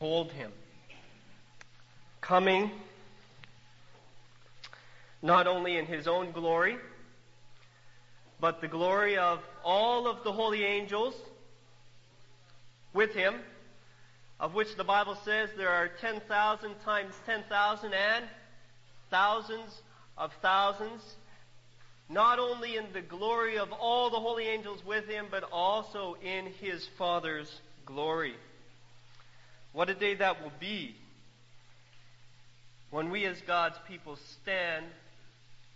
behold him coming not only in his own glory, but the glory of all of the holy angels with him, of which the Bible says there are 10,000 times 10,000 and thousands of thousands, not only in the glory of all the holy angels with him, but also in his Father's glory. What a day that will be when we as God's people stand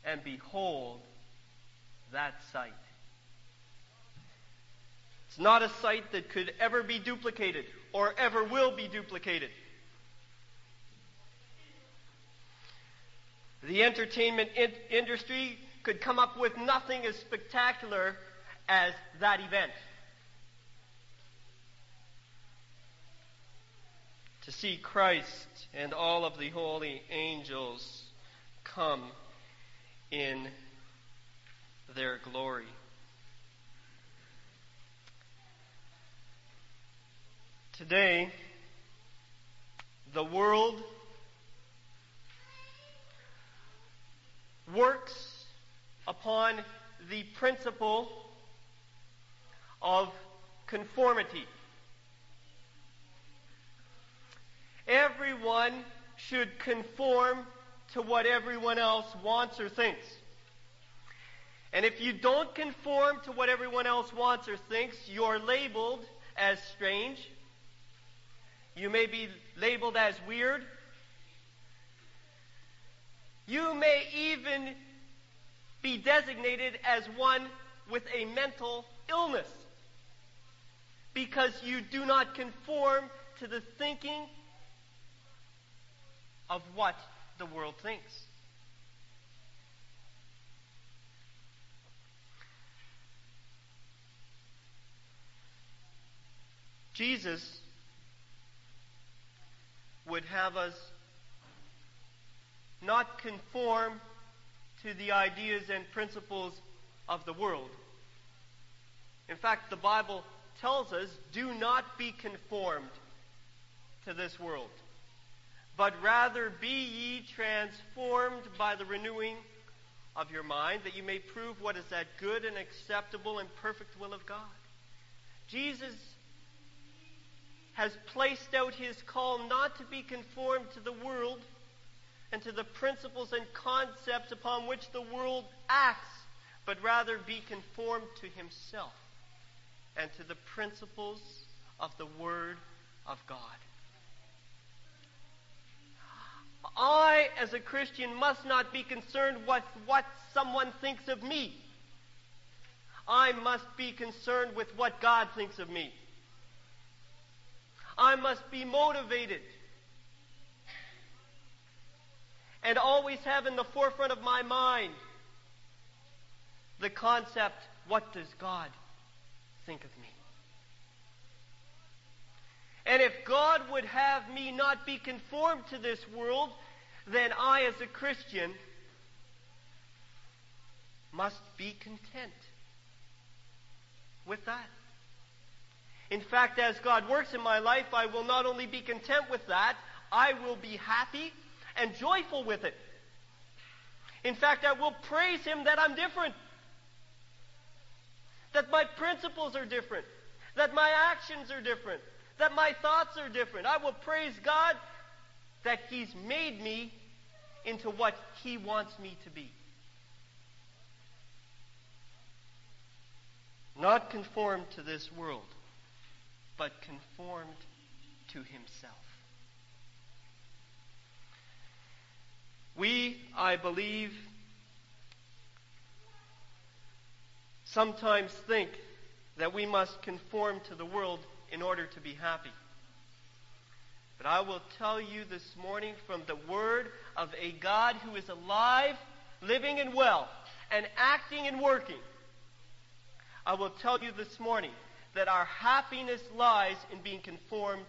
and behold that sight. It's not a sight that could ever be duplicated or ever will be duplicated. The entertainment in- industry could come up with nothing as spectacular as that event. To see Christ and all of the holy angels come in their glory. Today, the world works upon the principle of conformity. Everyone should conform to what everyone else wants or thinks. And if you don't conform to what everyone else wants or thinks, you're labeled as strange. You may be labeled as weird. You may even be designated as one with a mental illness because you do not conform to the thinking of what the world thinks. Jesus would have us not conform to the ideas and principles of the world. In fact, the Bible tells us do not be conformed to this world but rather be ye transformed by the renewing of your mind, that you may prove what is that good and acceptable and perfect will of God. Jesus has placed out his call not to be conformed to the world and to the principles and concepts upon which the world acts, but rather be conformed to himself and to the principles of the Word of God. I, as a Christian, must not be concerned with what someone thinks of me. I must be concerned with what God thinks of me. I must be motivated and always have in the forefront of my mind the concept what does God think of me? And if God would have me not be conformed to this world, then I, as a Christian, must be content with that. In fact, as God works in my life, I will not only be content with that, I will be happy and joyful with it. In fact, I will praise Him that I'm different. That my principles are different. That my actions are different that my thoughts are different. I will praise God that He's made me into what He wants me to be. Not conformed to this world, but conformed to Himself. We, I believe, sometimes think that we must conform to the world in order to be happy. But I will tell you this morning from the word of a God who is alive, living and well, and acting and working. I will tell you this morning that our happiness lies in being conformed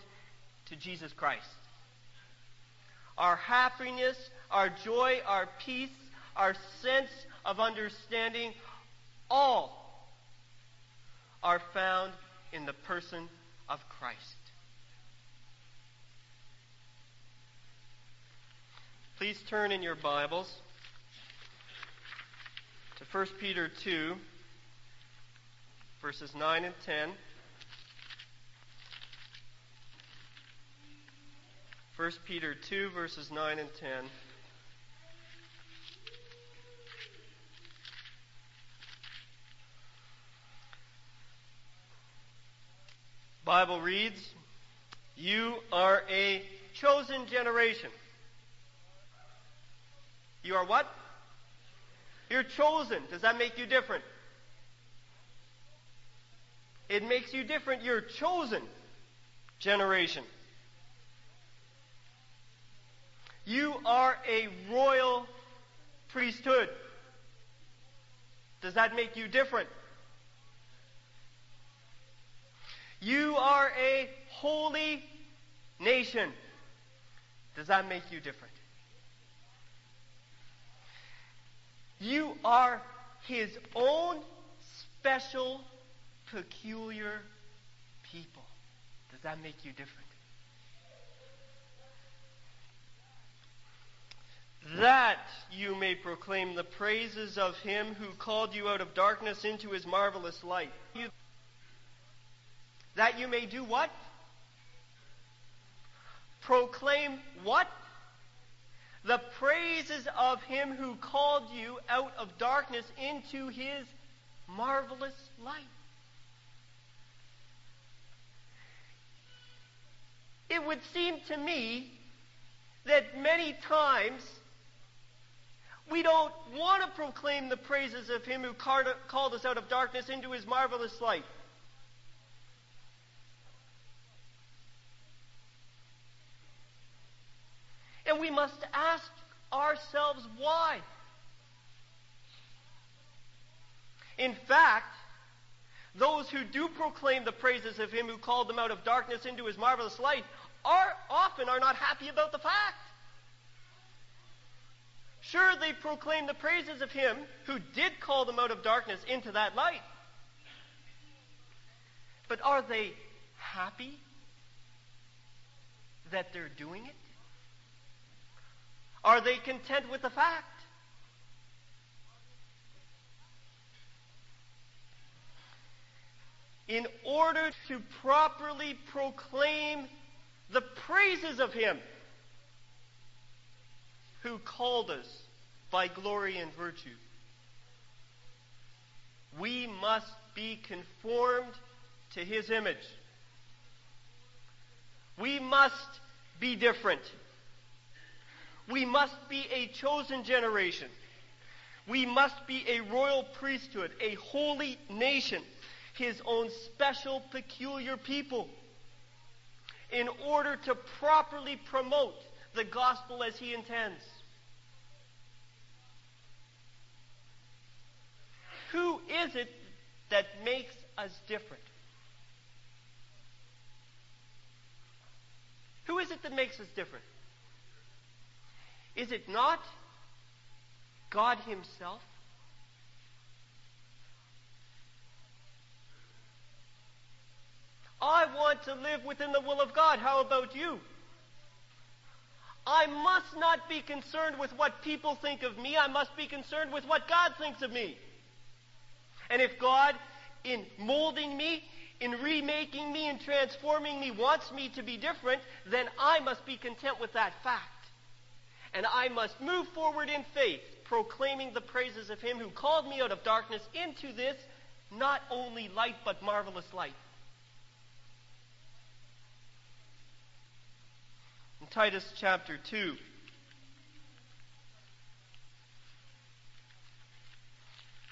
to Jesus Christ. Our happiness, our joy, our peace, our sense of understanding, all are found in the person of Christ. Please turn in your Bibles to 1 Peter 2, verses 9 and 10. 1 Peter 2, verses 9 and 10. Bible reads, You are a chosen generation. You are what? You're chosen. Does that make you different? It makes you different. You're chosen generation. You are a royal priesthood. Does that make you different? You are a holy nation. Does that make you different? You are his own special, peculiar people. Does that make you different? That you may proclaim the praises of him who called you out of darkness into his marvelous light. You that you may do what? Proclaim what? The praises of him who called you out of darkness into his marvelous light. It would seem to me that many times we don't want to proclaim the praises of him who called us out of darkness into his marvelous light. And we must ask ourselves why. In fact, those who do proclaim the praises of him who called them out of darkness into his marvelous light are often are not happy about the fact. Sure, they proclaim the praises of him who did call them out of darkness into that light. But are they happy that they're doing it? Are they content with the fact? In order to properly proclaim the praises of Him who called us by glory and virtue, we must be conformed to His image. We must be different. We must be a chosen generation. We must be a royal priesthood, a holy nation, his own special, peculiar people, in order to properly promote the gospel as he intends. Who is it that makes us different? Who is it that makes us different? Is it not God Himself? I want to live within the will of God. How about you? I must not be concerned with what people think of me. I must be concerned with what God thinks of me. And if God, in molding me, in remaking me, in transforming me, wants me to be different, then I must be content with that fact and I must move forward in faith, proclaiming the praises of him who called me out of darkness into this not only light, but marvelous light. In Titus chapter 2,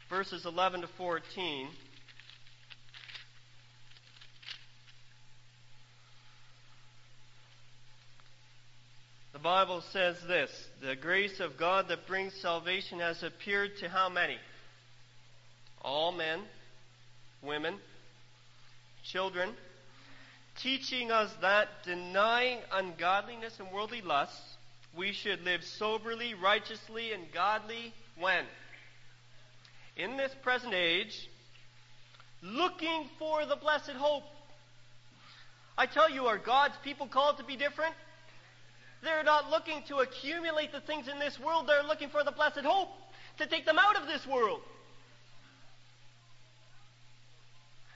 verses 11 to 14. Bible says this The grace of God that brings salvation has appeared to how many? All men, women, children, teaching us that denying ungodliness and worldly lusts, we should live soberly, righteously, and godly when? In this present age, looking for the blessed hope. I tell you, are God's people called to be different? They're not looking to accumulate the things in this world. They're looking for the blessed hope to take them out of this world.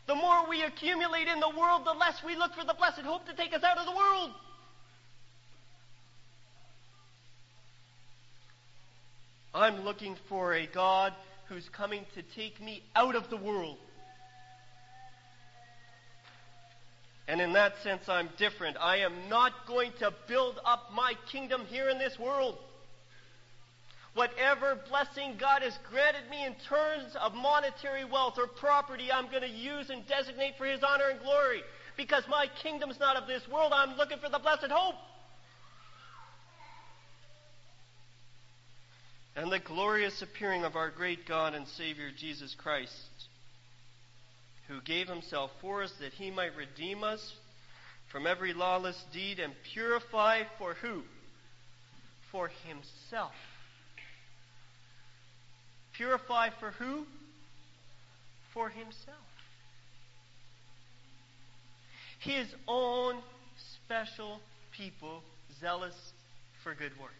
The more we accumulate in the world, the less we look for the blessed hope to take us out of the world. I'm looking for a God who's coming to take me out of the world. And in that sense, I'm different. I am not going to build up my kingdom here in this world. Whatever blessing God has granted me in terms of monetary wealth or property, I'm going to use and designate for His honor and glory. Because my kingdom's not of this world, I'm looking for the blessed hope. And the glorious appearing of our great God and Savior Jesus Christ, who gave Himself for us that He might redeem us from every lawless deed and purify for who? For Himself Purify for who? For himself. His own special people, zealous for good works.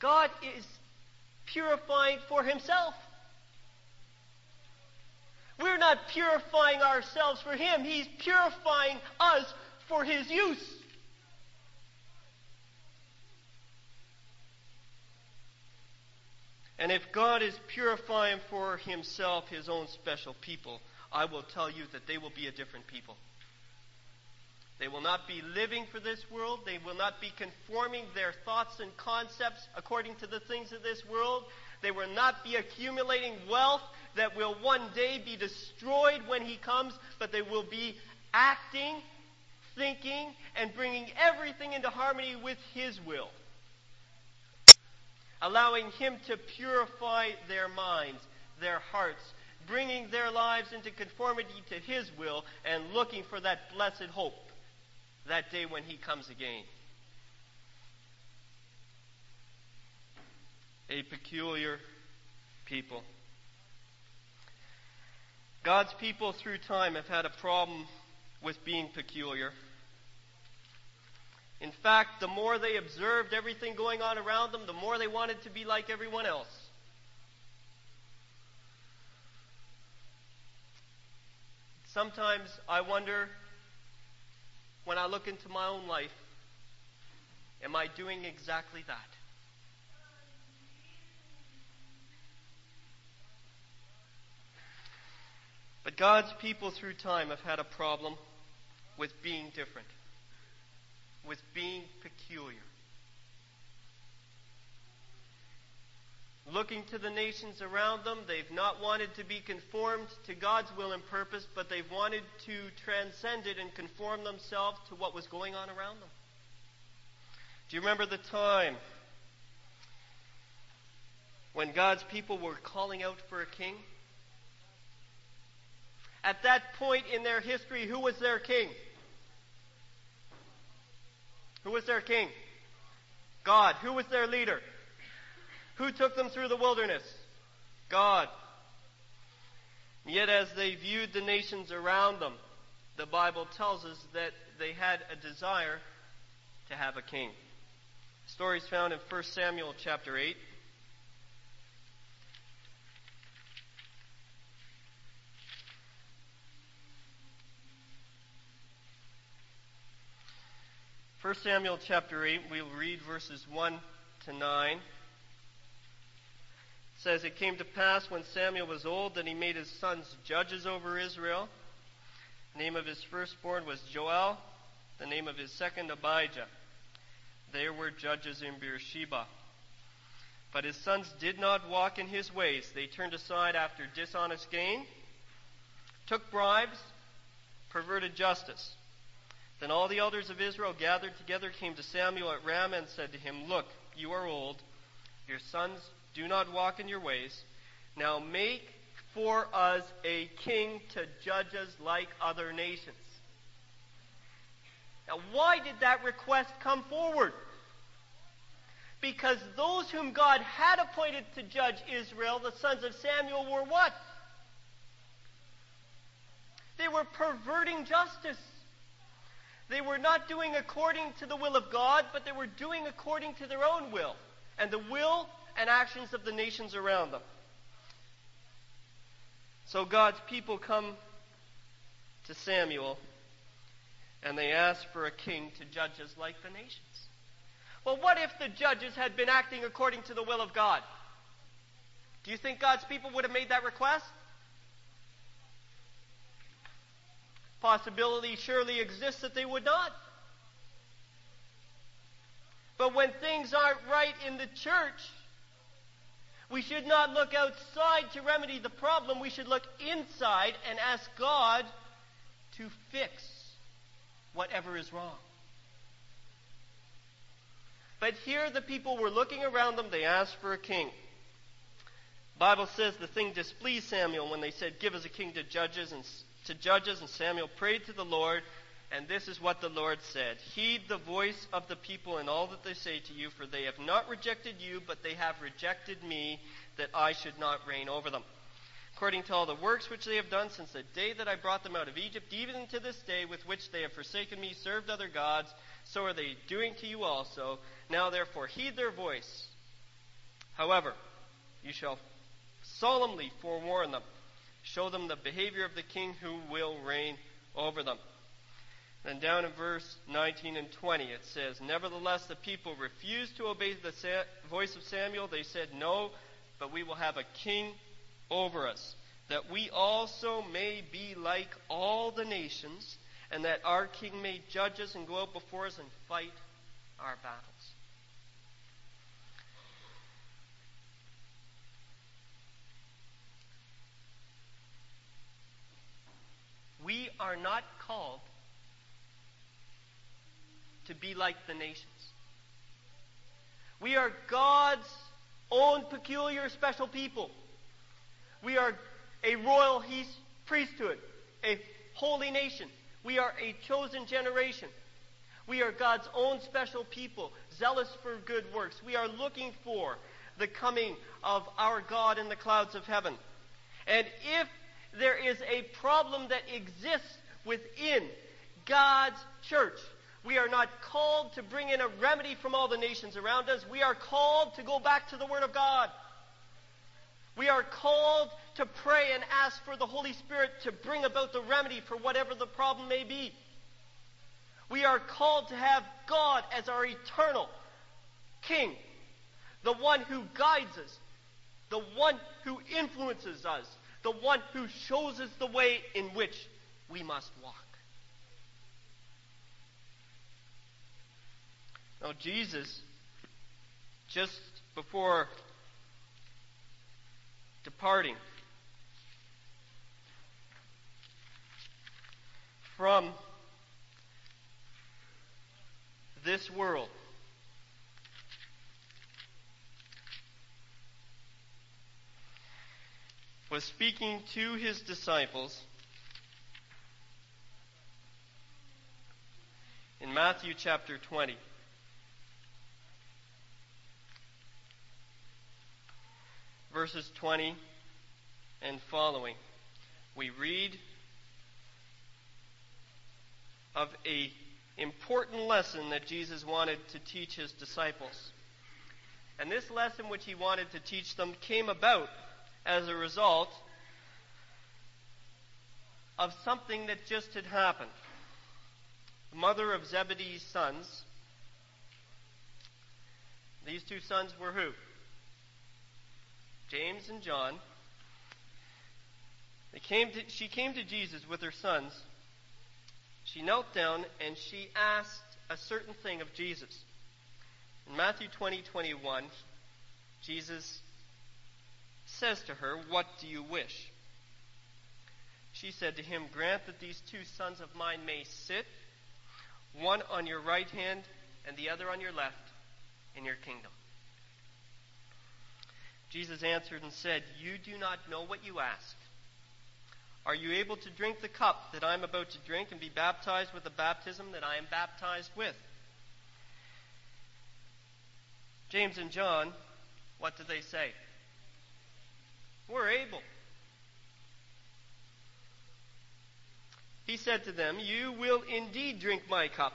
God is purifying for himself. We're not purifying ourselves for him. He's purifying us for his use. And if God is purifying for himself his own special people, I will tell you that they will be a different people. They will not be living for this world. They will not be conforming their thoughts and concepts according to the things of this world. They will not be accumulating wealth that will one day be destroyed when he comes, but they will be acting, thinking, and bringing everything into harmony with his will allowing Him to purify their minds, their hearts, bringing their lives into conformity to His will, and looking for that blessed hope that day when He comes again. A peculiar people. God's people through time have had a problem with being peculiar. In fact, the more they observed everything going on around them, the more they wanted to be like everyone else. Sometimes I wonder, when I look into my own life, am I doing exactly that? God's people through time have had a problem with being different with being peculiar. Looking to the nations around them, they've not wanted to be conformed to God's will and purpose, but they've wanted to transcend it and conform themselves to what was going on around them. Do you remember the time when God's people were calling out for a king? At that point in their history, who was their king? Who was their king? God. Who was their leader? Who took them through the wilderness? God. Yet, as they viewed the nations around them, the Bible tells us that they had a desire to have a king. The story is found in 1 Samuel chapter 8. 1 Samuel chapter 8, we'll read verses 1 to 9. It says, It came to pass when Samuel was old that he made his sons judges over Israel. The name of his firstborn was Joel, the name of his second Abijah. They were judges in Beersheba. But his sons did not walk in his ways. They turned aside after dishonest gain, took bribes, perverted justice. Then all the elders of Israel gathered together came to Samuel at Ramah and said to him, Look, you are old. Your sons do not walk in your ways. Now make for us a king to judge us like other nations. Now, why did that request come forward? Because those whom God had appointed to judge Israel, the sons of Samuel, were what? They were perverting justice. They were not doing according to the will of God, but they were doing according to their own will and the will and actions of the nations around them. So God's people come to Samuel and they ask for a king to judge us like the nations. Well, what if the judges had been acting according to the will of God? Do you think God's people would have made that request? Possibility surely exists that they would not. But when things aren't right in the church, we should not look outside to remedy the problem. We should look inside and ask God to fix whatever is wrong. But here the people were looking around them. They asked for a king. Bible says the thing displeased Samuel when they said, "Give us a king to judges and to judges." And Samuel prayed to the Lord, and this is what the Lord said: "Heed the voice of the people in all that they say to you, for they have not rejected you, but they have rejected me, that I should not reign over them." According to all the works which they have done since the day that I brought them out of Egypt, even to this day, with which they have forsaken me, served other gods, so are they doing to you also. Now therefore heed their voice. However, you shall solemnly forewarn them. Show them the behavior of the king who will reign over them. Then down in verse 19 and 20 it says, Nevertheless the people refused to obey the voice of Samuel. They said, No, but we will have a king over us, that we also may be like all the nations, and that our king may judge us and go out before us and fight our battles. We are not called to be like the nations. We are God's own peculiar special people. We are a royal priesthood, a holy nation. We are a chosen generation. We are God's own special people, zealous for good works. We are looking for the coming of our God in the clouds of heaven. And if there is a problem that exists within God's church. We are not called to bring in a remedy from all the nations around us. We are called to go back to the Word of God. We are called to pray and ask for the Holy Spirit to bring about the remedy for whatever the problem may be. We are called to have God as our eternal King, the one who guides us, the one who influences us, the one who shows us the way in which we must walk. Now, Jesus, just before departing from this world, was speaking to his disciples in Matthew chapter 20. Verses 20 and following, we read of a important lesson that Jesus wanted to teach his disciples. And this lesson which he wanted to teach them came about as a result of something that just had happened. The mother of Zebedee's sons, these two sons were who? James and John. They came to, she came to Jesus with her sons. She knelt down and she asked a certain thing of Jesus. In Matthew 20, 21, Jesus says to her, What do you wish? She said to him, Grant that these two sons of mine may sit, one on your right hand and the other on your left, in your kingdom. Jesus answered and said, You do not know what you ask. Are you able to drink the cup that I am about to drink and be baptized with the baptism that I am baptized with? James and John, what did they say? We're able. He said to them, You will indeed drink my cup,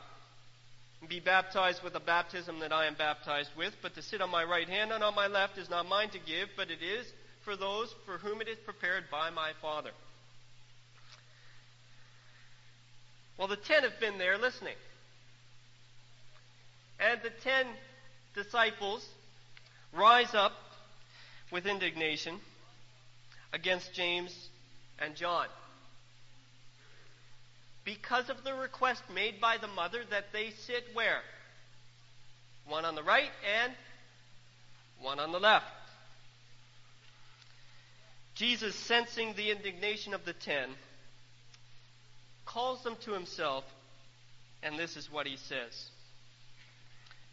and be baptized with the baptism that I am baptized with, but to sit on my right hand and on my left is not mine to give, but it is for those for whom it is prepared by my Father. Well, the ten have been there listening. And the ten disciples rise up with indignation against James and John because of the request made by the mother that they sit where? One on the right and one on the left. Jesus, sensing the indignation of the ten, calls them to himself, and this is what he says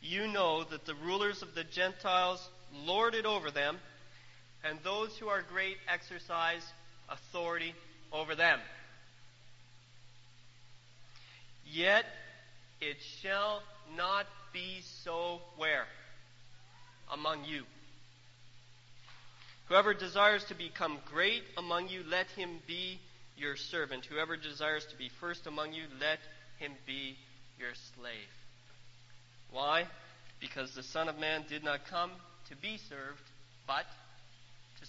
You know that the rulers of the Gentiles lord it over them, and those who are great exercise authority over them. Yet it shall not be so where? Among you. Whoever desires to become great among you, let him be your servant. Whoever desires to be first among you, let him be your slave. Why? Because the Son of Man did not come to be served, but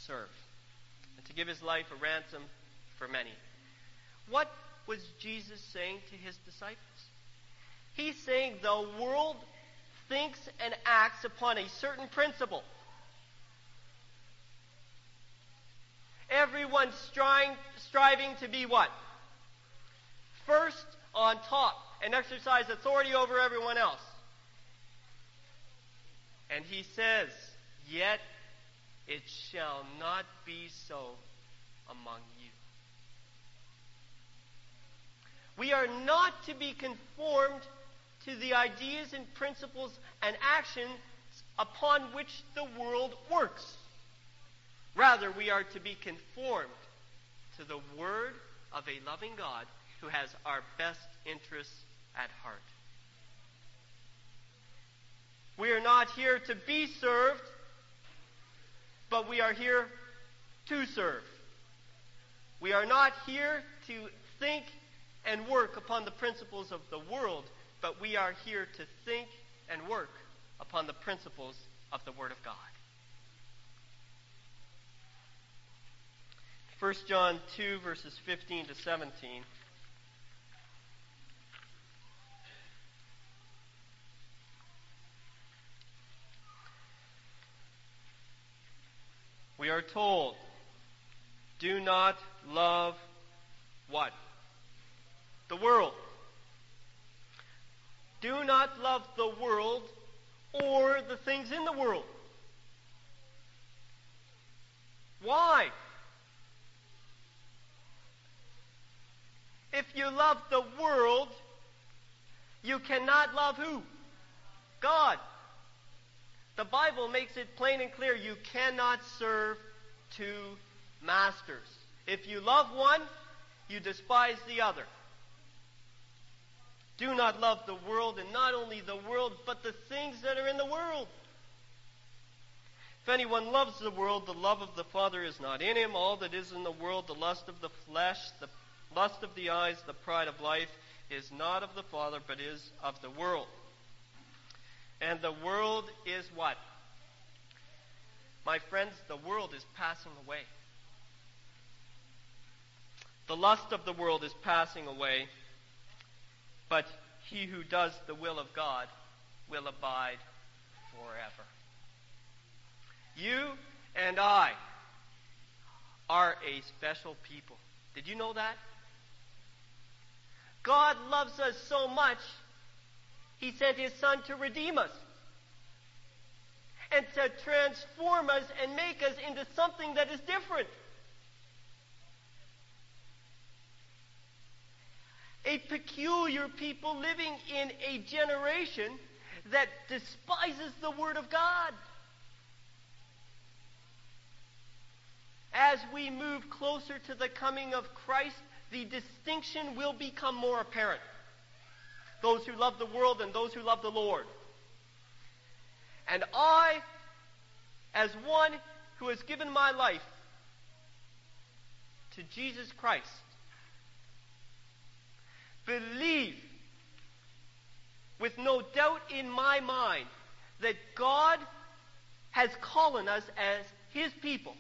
serve, and to give his life a ransom for many. What was Jesus saying to his disciples? He's saying the world thinks and acts upon a certain principle. Everyone's striving, striving to be what? First on top and exercise authority over everyone else. And he says, Yet it shall not be so among you. We are not to be conformed to the ideas and principles and actions upon which the world works. Rather, we are to be conformed to the Word of a loving God who has our best interests at heart. We are not here to be served, but we are here to serve. We are not here to think and work upon the principles of the world, but we are here to think and work upon the principles of the Word of God. 1 John 2, verses 15 to 17. We are told, do not love what? the world. Do not love the world or the things in the world. Why? If you love the world, you cannot love who? God. The Bible makes it plain and clear you cannot serve two masters. If you love one, you despise the other. Do not love the world, and not only the world, but the things that are in the world. If anyone loves the world, the love of the Father is not in him. All that is in the world, the lust of the flesh, the lust of the eyes, the pride of life, is not of the Father, but is of the world. And the world is what? My friends, the world is passing away. The lust of the world is passing away but he who does the will of God will abide forever. You and I are a special people. Did you know that? God loves us so much, He sent His Son to redeem us and to transform us and make us into something that is different. a peculiar people living in a generation that despises the Word of God. As we move closer to the coming of Christ, the distinction will become more apparent. Those who love the world and those who love the Lord. And I, as one who has given my life to Jesus Christ, believe with no doubt in my mind that God has called us as His people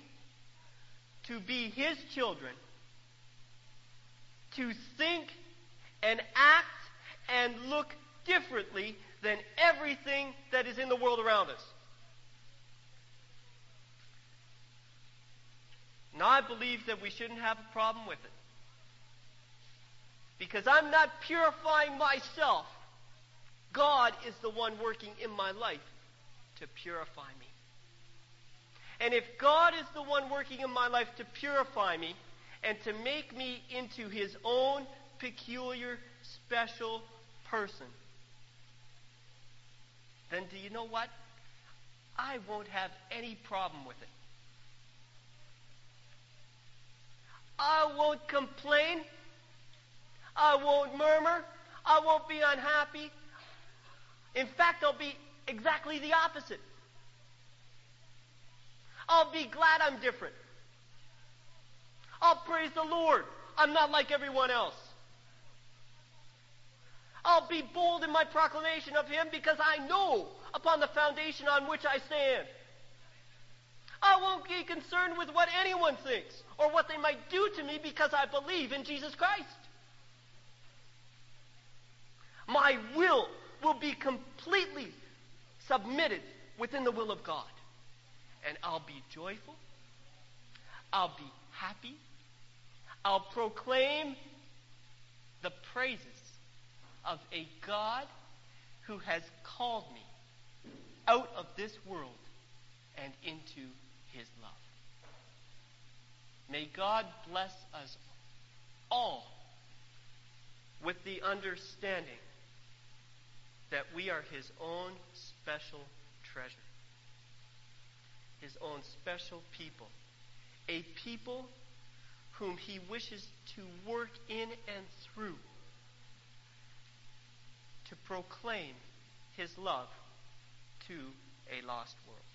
to be His children, to think and act and look differently than everything that is in the world around us. Now, I believe that we shouldn't have a problem with it. Because I'm not purifying myself. God is the one working in my life to purify me. And if God is the one working in my life to purify me and to make me into his own peculiar, special person, then do you know what? I won't have any problem with it. I won't complain. I won't murmur. I won't be unhappy. In fact, I'll be exactly the opposite. I'll be glad I'm different. I'll praise the Lord. I'm not like everyone else. I'll be bold in my proclamation of Him because I know upon the foundation on which I stand. I won't be concerned with what anyone thinks or what they might do to me because I believe in Jesus Christ. My will will be completely submitted within the will of God. And I'll be joyful. I'll be happy. I'll proclaim the praises of a God who has called me out of this world and into his love. May God bless us all with the understanding that we are his own special treasure, his own special people, a people whom he wishes to work in and through to proclaim his love to a lost world.